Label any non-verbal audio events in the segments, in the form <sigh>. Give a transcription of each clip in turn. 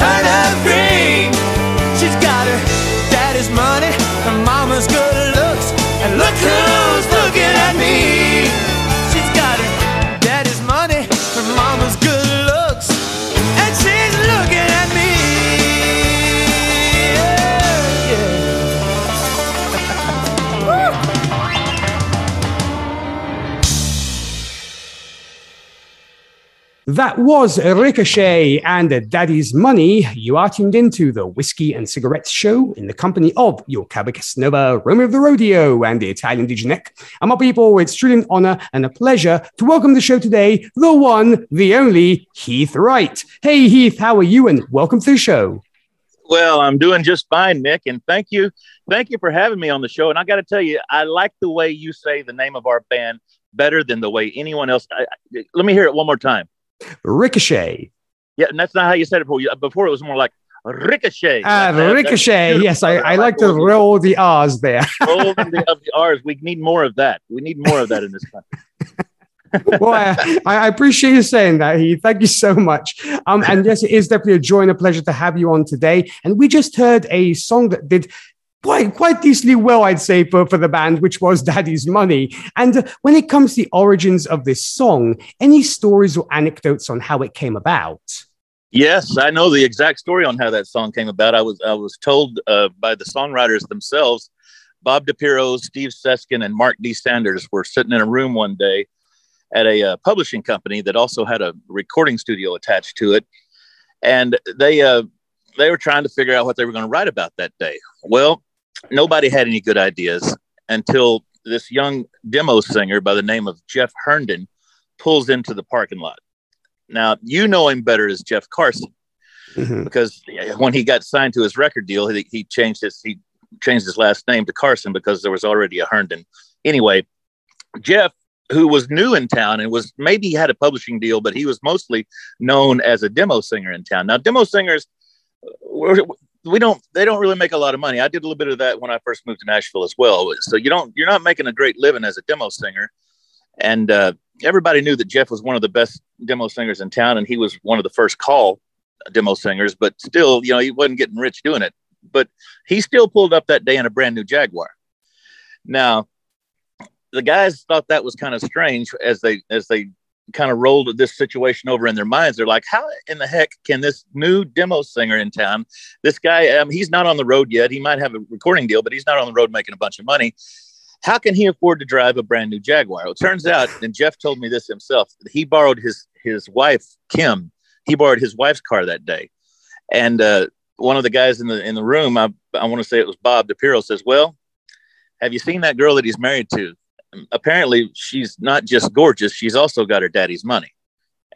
turnip green. She's got her daddy's money, her mama's good looks, and look who's looking at me. That was Ricochet and Daddy's Money. You are tuned into the Whiskey and Cigarettes Show in the company of your Cabacus Nova, Romeo of the Rodeo, and the Italian Nick. And my people, it's truly an honor and a pleasure to welcome the show today, the one, the only Heath Wright. Hey, Heath, how are you? And welcome to the show. Well, I'm doing just fine, Nick, and thank you, thank you for having me on the show. And I got to tell you, I like the way you say the name of our band better than the way anyone else. I, I- let me hear it one more time. Ricochet. Yeah, and that's not how you said it before. Before it was more like ricochet. Ah, That- that- Ricochet. Yes, I, I like to roll the R's there. <laughs> roll the, of the R's. We need more of that. We need more of that in this country. <laughs> well, I, I appreciate you saying that, Heath. Thank you so much. Um, and yes, it is definitely a joy and a pleasure to have you on today. And we just heard a song that did quite quite decently well, I'd say, for, for the band, which was <laughs> Daddy's Money. And when it comes to the origins of this song, any stories or anecdotes on how it came about? Yes, I know the exact story on how that song came about. I was I was told uh, by the songwriters themselves. Bob DiPiero, Steve Seskin, and Mark D. Sanders were sitting in a room one day at a uh, publishing company that also had a recording studio attached to it, and they uh, they were trying to figure out what they were going to write about that day. Well, nobody had any good ideas until this young demo singer by the name of Jeff Herndon pulls into the parking lot. Now, you know him better as Jeff Carson Mhm. because when he got signed to his record deal, he, he changed his he changed his last name to Carson because there was already a Herndon. Anyway, Jeff, who was new in town and was maybe he had a publishing deal, but he was mostly known as a demo singer in town. Now, demo singers, we're, we don't they don't really make a lot of money. I did a little bit of that when I first moved to Nashville as well. So you don't you're not making a great living as a demo singer, and uh, everybody knew that Jeff was one of the best demo singers in town, and he was one of the first call demo singers. But still, you know, he wasn't getting rich doing it. But he still pulled up that day in a brand new Jaguar. Now, the guys thought that was kind of strange as they as they kind of rolled this situation over in their minds. They're like, how in the heck can this new demo singer in town, this guy, um, he's not on the road yet. He might have a recording deal, but he's not on the road making a bunch of money. How can he afford to drive a brand new Jaguar? Well, it turns out, and Jeff told me this himself, he borrowed his his wife Kim. He borrowed his wife's car that day, and uh, one of the guys in the in the room, I I want to say it was Bob DiPiero, says, "Well, have you seen that girl that he's married to? Apparently she's not just gorgeous she's also got her daddy's money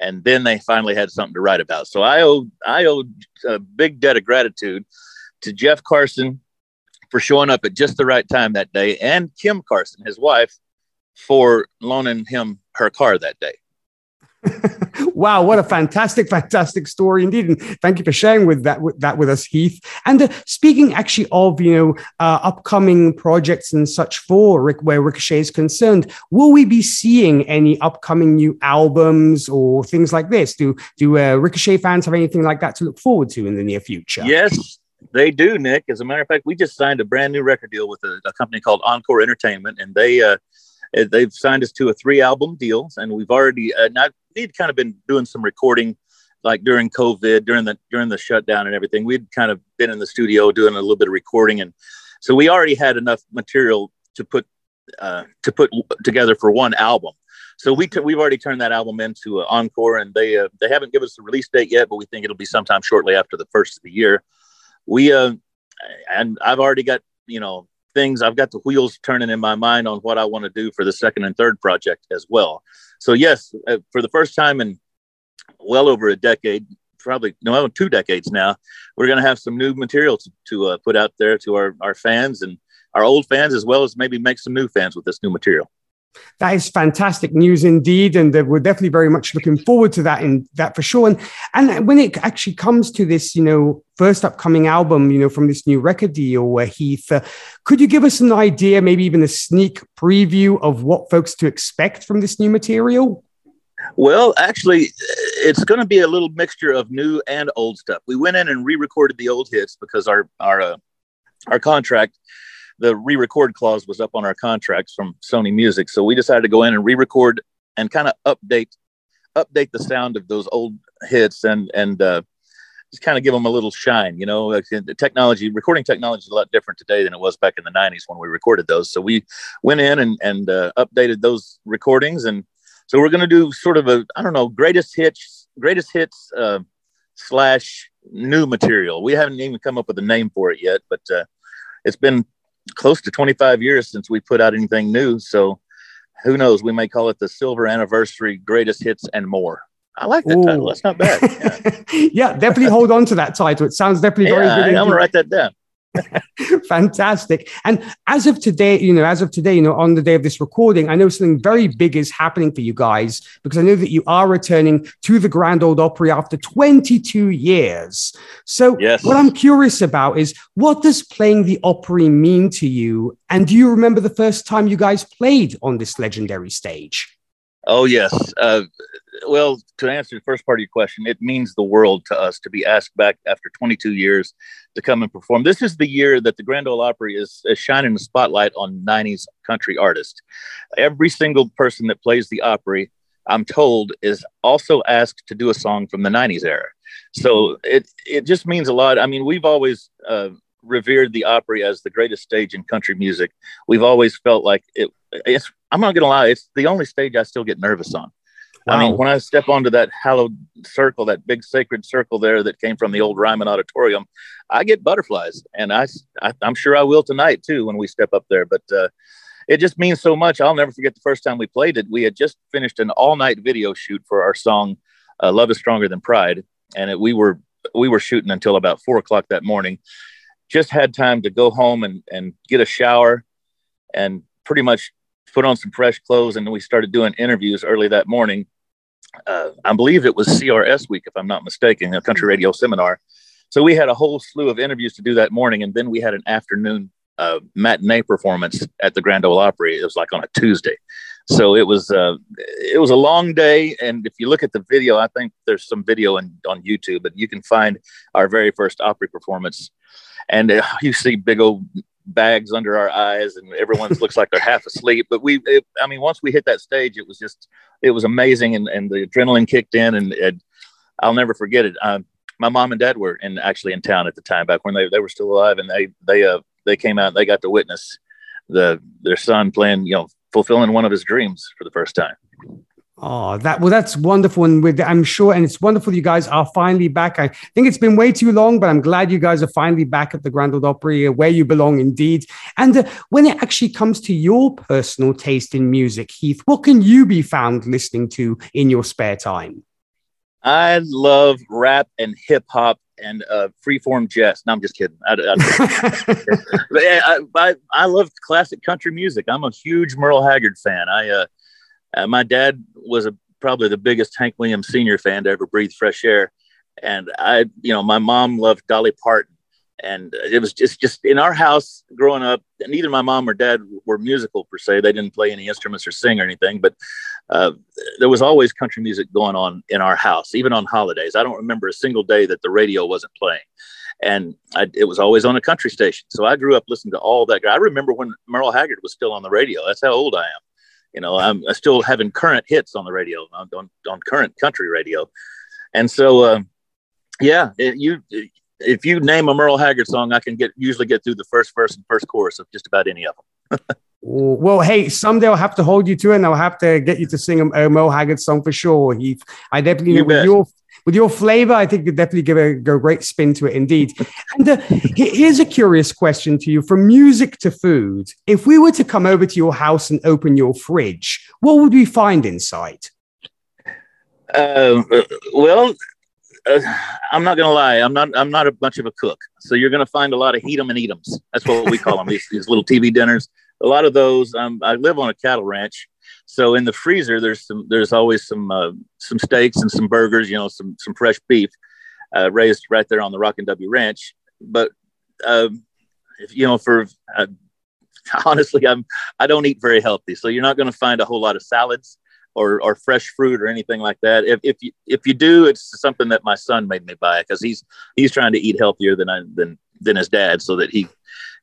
and then they finally had something to write about. So I owe I owe a big debt of gratitude to Jeff Carson for showing up at just the right time that day, and Kim Carson, his wife, for loaning him her car that day. Wow, what a fantastic, fantastic story indeed! And thank you for sharing with that with that with us, Heath. And uh, speaking actually of you know uh, upcoming projects and such for Rick, where Ricochet is concerned, will we be seeing any upcoming new albums or things like this? Do do uh, Ricochet fans have anything like that to look forward to in the near future? Yes, they do, Nick. As a matter of fact, we just signed a brand new record deal with a, a company called Encore Entertainment, and they uh, they've signed us to a three album deal, and we've already uh, not we'd kind of been doing some recording like during COVID, during the during the shutdown and everything. We'd kind of been in the studio doing a little bit of recording, and so we already had enough material to put uh, to put together for one album. So we t- we've already turned that album into an encore, and they uh, they haven't given us a release date yet, but we think it'll be sometime shortly after the first of the year. We uh, and I've already got you know things I've got the wheels turning in my mind on what I want to do for the second and third project as well. So yes, uh, for the first time in well over a decade, probably no two decades now, we're going to have some new material to, to uh, put out there to our, our fans and our old fans as well as maybe make some new fans with this new material. That is fantastic news indeed, and uh, we're definitely very much looking forward to that. In that for sure. And and when it actually comes to this, you know, first upcoming album, you know, from this new record deal, where Heath, uh, could you give us an idea, maybe even a sneak preview of what folks to expect from this new material? Well, actually, it's going to be a little mixture of new and old stuff. We went in and re-recorded the old hits because our our uh, our contract the re-record clause was up on our contracts from Sony Music, so we decided to go in and re-record and kind of update update the sound of those old hits and and uh, just kind of give them a little shine. You know, the technology, recording technology is a lot different today than it was back in the '90s when we recorded those. So we went in and and uh, updated those recordings, and so we're going to do sort of a I don't know greatest hits greatest hits uh, slash new material. We haven't even come up with a name for it yet, but uh, it's been close to 25 years since we put out anything new. So who knows? We may call it the Silver Anniversary Greatest Hits and More. I like that Ooh. title. That's not bad. <laughs> Yeah. yeah, definitely hold on to that title. It sounds definitely yeah, very good. I'm gonna write that down. <laughs> Fantastic. And as of today, you know, as of today, you know, on the day of this recording, I know something very big is happening for you guys because I know that you are returning to the Grand Ole Opry after 22 years. So, yes. what I'm curious about is what does playing the Opry mean to you? And do you remember the first time you guys played on this legendary stage? Oh, yes. Uh, well, to answer the first part of your question, it means the world to us to be asked back after 22 years to come and perform. This is the year that the Grand Ole Opry is, is shining the spotlight on 90s country artists. Every single person that plays the Opry, I'm told, is also asked to do a song from the 90s era. So it it just means a lot. I mean, we've always uh, revered the Opry as the greatest stage in country music. We've always felt like it. It's I'm not gonna lie, it's the only stage I still get nervous on. Wow. I mean, when I step onto that hallowed circle, that big sacred circle there that came from the old Ryman Auditorium, I get butterflies, and I, I am sure I will tonight too when we step up there. But uh, it just means so much. I'll never forget the first time we played it. We had just finished an all night video shoot for our song uh, "Love Is Stronger Than Pride," and it, we were we were shooting until about four o'clock that morning. Just had time to go home and and get a shower, and pretty much put on some fresh clothes, and we started doing interviews early that morning uh, I believe it was CRS week, if I'm not mistaken, a country radio seminar. So we had a whole slew of interviews to do that morning, and then we had an afternoon uh, matinee performance at the Grand Ole Opry. It was like on a Tuesday, so it was uh, it was a long day. And if you look at the video, I think there's some video in, on YouTube, but you can find our very first Opry performance, and uh, you see big old bags under our eyes and everyone looks like they're half asleep. But we it, i mean once we hit that stage it was just it was amazing and, and the adrenaline kicked in and i'll never forget it. Um, my mom and dad were in actually in town at the time back when they, they were still alive and they they uh they came out they got to witness the their son playing you know fulfilling one of his dreams for the first time Oh, that well, that's wonderful, and with I'm sure, and it's wonderful you guys are finally back. I think it's been way too long, but I'm glad you guys are finally back at the Grand Ole Opry, uh, where you belong, indeed. And uh, when it actually comes to your personal taste in music, Heath, what can you be found listening to in your spare time? I love rap and hip hop and uh, freeform jazz. No, I'm just kidding. I, I, <laughs> I, I, I love classic country music. I'm a huge Merle Haggard fan. I uh, uh, my dad was a, probably the biggest Hank Williams Senior fan to ever breathe fresh air, and I, you know, my mom loved Dolly Parton. And it was just just in our house growing up neither my mom or dad were musical per se. They didn't play any instruments or sing or anything but uh, there was always country music going on in our house even on holidays. I don't remember a single day that the radio wasn't playing. And I, it was always on a country station. So i grew up listening to all that. I remember when merle haggard was still on the radio. That's how old i am you know i'm still having current hits on the radio on, on, on current country radio and so uh, yeah it, you if you name a Merle Haggard song, I can get usually get through the first verse and first chorus of just about any of them. <laughs> well, hey, someday I'll have to hold you to it, and I'll have to get you to sing a, a Merle Haggard song for sure, Heath. I definitely you with your with your flavor, I think you'd definitely give a, great spin to it, indeed. and uh, here's a curious question to you: from music to food, if we were to come over to your house and open your fridge, what would we find inside? Uh, well, uh, I'm not gonna lie. I'm not. I'm not a bunch of a cook. So you're gonna find a lot of heat 'em and eat 'ems. That's what we call them. <laughs> these, these little TV dinners. A lot of those. Um, I live on a cattle ranch, so in the freezer there's some. There's always some uh, some steaks and some burgers. You know, some some fresh beef uh, raised right there on the Rock and W Ranch. But um, if you know, for uh, <laughs> honestly, I'm I don't eat very healthy, so you're not going to find a whole lot of salads or, or fresh fruit or anything like that. If, if you if you do, it's something that my son made me buy because he's he's trying to eat healthier than I than than his dad, so that he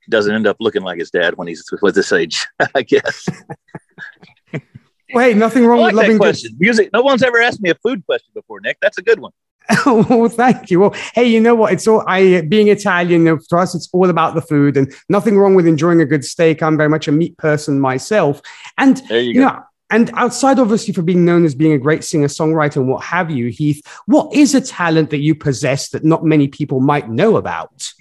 doesn't end up looking like his dad when he's with this age. <laughs> I guess. Wait, nothing wrong like with loving question. Good. Music. No one's ever asked me a food question before, Nick. That's a good one. <laughs> oh, thank you. Well, hey, you know what? It's all I being Italian for us. It's all about the food, and nothing wrong with enjoying a good steak. I'm very much a meat person myself, and there you, you know, and outside, obviously, for being known as being a great singer songwriter and what have you, Heath, what is a talent that you possess that not many people might know about?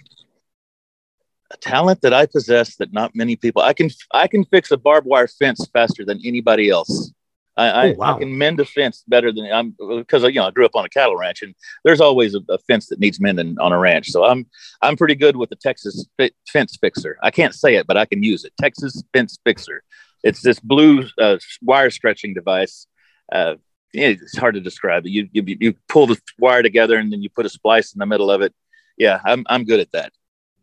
A talent that I possess that not many people. I can I can fix a barbed wire fence faster than anybody else. I, oh, wow. I, can mend a fence better than I'm because you know I grew up on a cattle ranch and there's always a, a, fence that needs mending on a ranch. So I'm I'm pretty good with the Texas fence fixer. I can't say it, but I can use it. Texas fence fixer. It's this blue uh, wire stretching device. Uh, it's hard to describe. You, you you pull the wire together and then you put a splice in the middle of it. Yeah, I'm I'm good at that.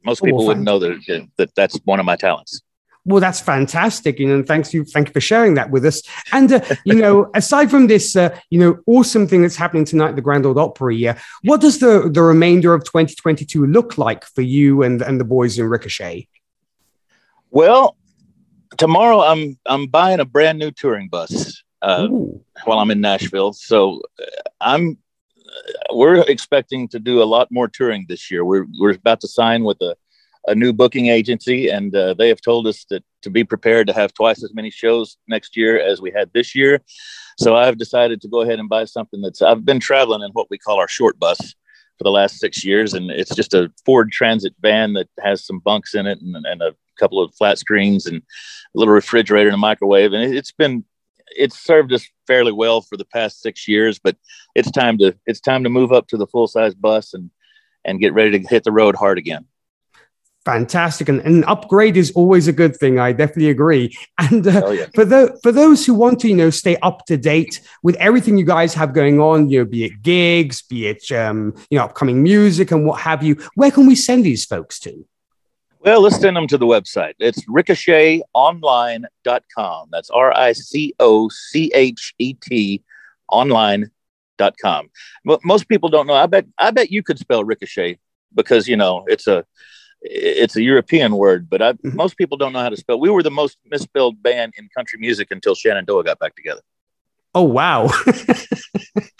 Most people oh, wouldn't know that, that that's one of my talents. Well, that's fantastic, you know, and thanks you, thank you for sharing that with us. And uh, you know, <laughs> aside from this, uh, you know, awesome thing that's happening tonight at the Grand Ole Opry, yeah, what does the the remainder of 2022 look like for you and and the boys in Ricochet? Well, tomorrow I'm I'm buying a brand new touring bus uh, while I'm in Nashville. So uh, I'm uh, we're expecting to do a lot more touring this year. We're we're about to sign with a a new booking agency, and uh, they have told us that to be prepared to have twice as many shows next year as we had this year. So I've decided to go ahead and buy something that's. I've been traveling in what we call our short bus for the last six years, and it's just a Ford Transit van that has some bunks in it and, and a couple of flat screens and a little refrigerator and a microwave. And it's been, it's served us fairly well for the past six years, but it's time to, it's time to move up to the full size bus and, and get ready to hit the road hard again. Fantastic. And an upgrade is always a good thing. I definitely agree. <laughs> And uh, yeah. for the for those who want to you know stay up to date with everything you guys have going on you know be it gigs be it um, you know upcoming music and what have you where can we send these folks to well, let's send them to the website. It's ricochetonline.com. That's R I C O C H E T online.com. Most people don't know. I bet I bet you could spell ricochet because you know it's a it's a European word, but I, mm-hmm. most people don't know how to spell. We were the most misspelled band in country music until Shenandoah got back together. Oh wow,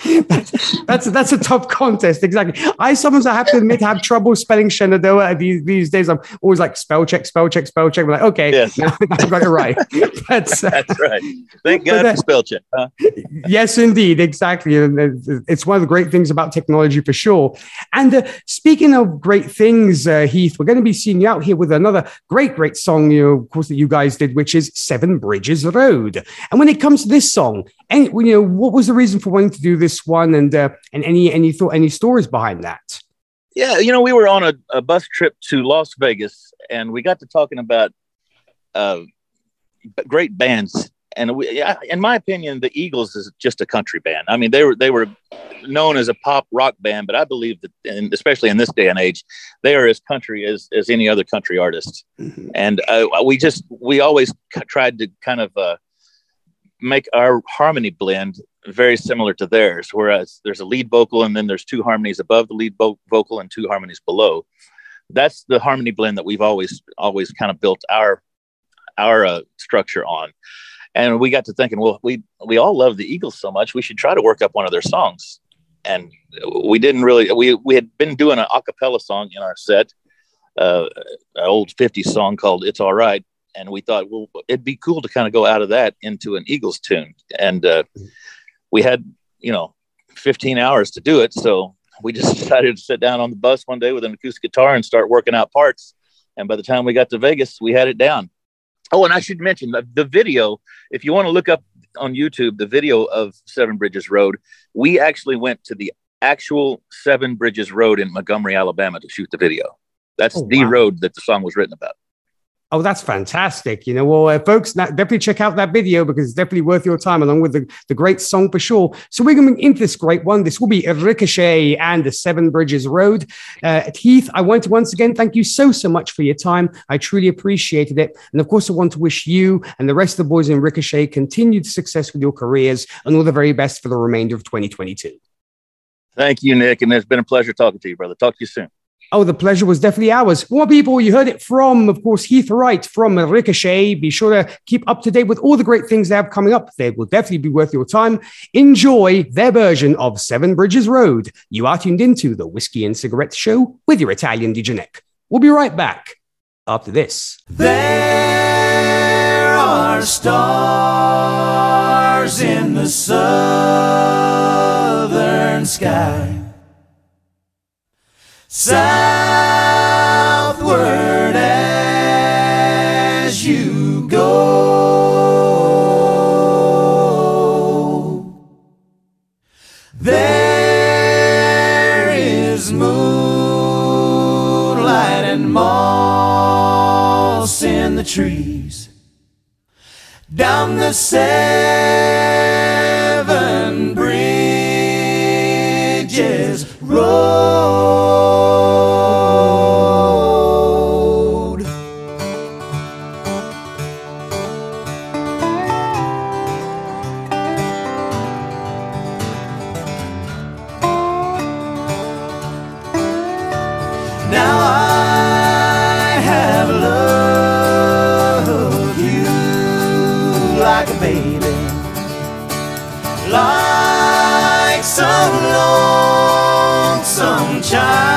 that's, <laughs> that's that's a tough contest. Exactly. I sometimes I have to admit I have trouble spelling Shenandoah these these days. I'm always like spell check, spell check, spell check. I'm like, okay, yes. now I've got it right. <laughs> That's, uh, that's right. Thank God for spell check. Huh? yes, indeed, exactly. And it's one of the great things about technology for sure. And uh, speaking of great things, uh, Heath, we're going to be seeing you out here with another great, great song, you know, of course, that you guys did, which is Seven Bridges Road. And when it comes to this song, and you know, what was the reason for wanting to do this one? And uh, and any any thought any stories behind that? Yeah, you know, we were on a, a bus trip to Las Vegas, and we got to talking about uh, great bands. And we, in my opinion, the Eagles is just a country band. I mean, they were they were known as a pop rock band, but I believe that, and especially in this day and age, they are as country as as any other country artist. Mm-hmm. And uh, we just we always tried to kind of uh, make our harmony blend very similar to theirs. Whereas there's a lead vocal and then there's two harmonies above the lead vo- vocal and two harmonies below. That's the harmony blend that we've always always kind of built our our uh, structure on. And we got to thinking, well, we we all love the Eagles so much, we should try to work up one of their songs. And we didn't really. We we had been doing an acapella song in our set, uh, an old '50s song called "It's All Right," and we thought, well, it'd be cool to kind of go out of that into an Eagles tune. And uh, we had, you know, 15 hours to do it. So we <laughs> just decided to sit down on the bus one day with an acoustic guitar and start working out parts. And by the time we got to Vegas, we had it down. Oh, and I should mention the, the video. If you want to look up on YouTube the video of Seven Bridges Road, we actually went to the actual Seven Bridges Road in Montgomery, Alabama to shoot the video. That's oh, the wow. road that the song was written about. Oh, that's fantastic. You know, well, uh, folks, definitely check out that video because it's definitely worth your time, along with the, the great song for sure. So, we're going into this great one. This will be Ricochet and the Seven Bridges Road. Uh, Heath, I want to once again thank you so, so much for your time. I truly appreciated it. And of course, I want to wish you and the rest of the boys in Ricochet continued success with your careers and all the very best for the remainder of 2022. Thank you, Nick. And it's been a pleasure talking to you, brother. Talk to you soon. Oh, the pleasure was definitely ours. More people, you heard it from, of course, Heath Wright from Ricochet. Be sure to keep up to date with all the great things they have coming up. They will definitely be worth your time. Enjoy their version of Seven Bridges Road. You are tuned into the Whiskey and Cigarettes Show with your Italian Nick. We'll be right back after this. There are stars in the southern sky southward as you go. There is moonlight and moss in the trees down the seven bridges road. sunshine.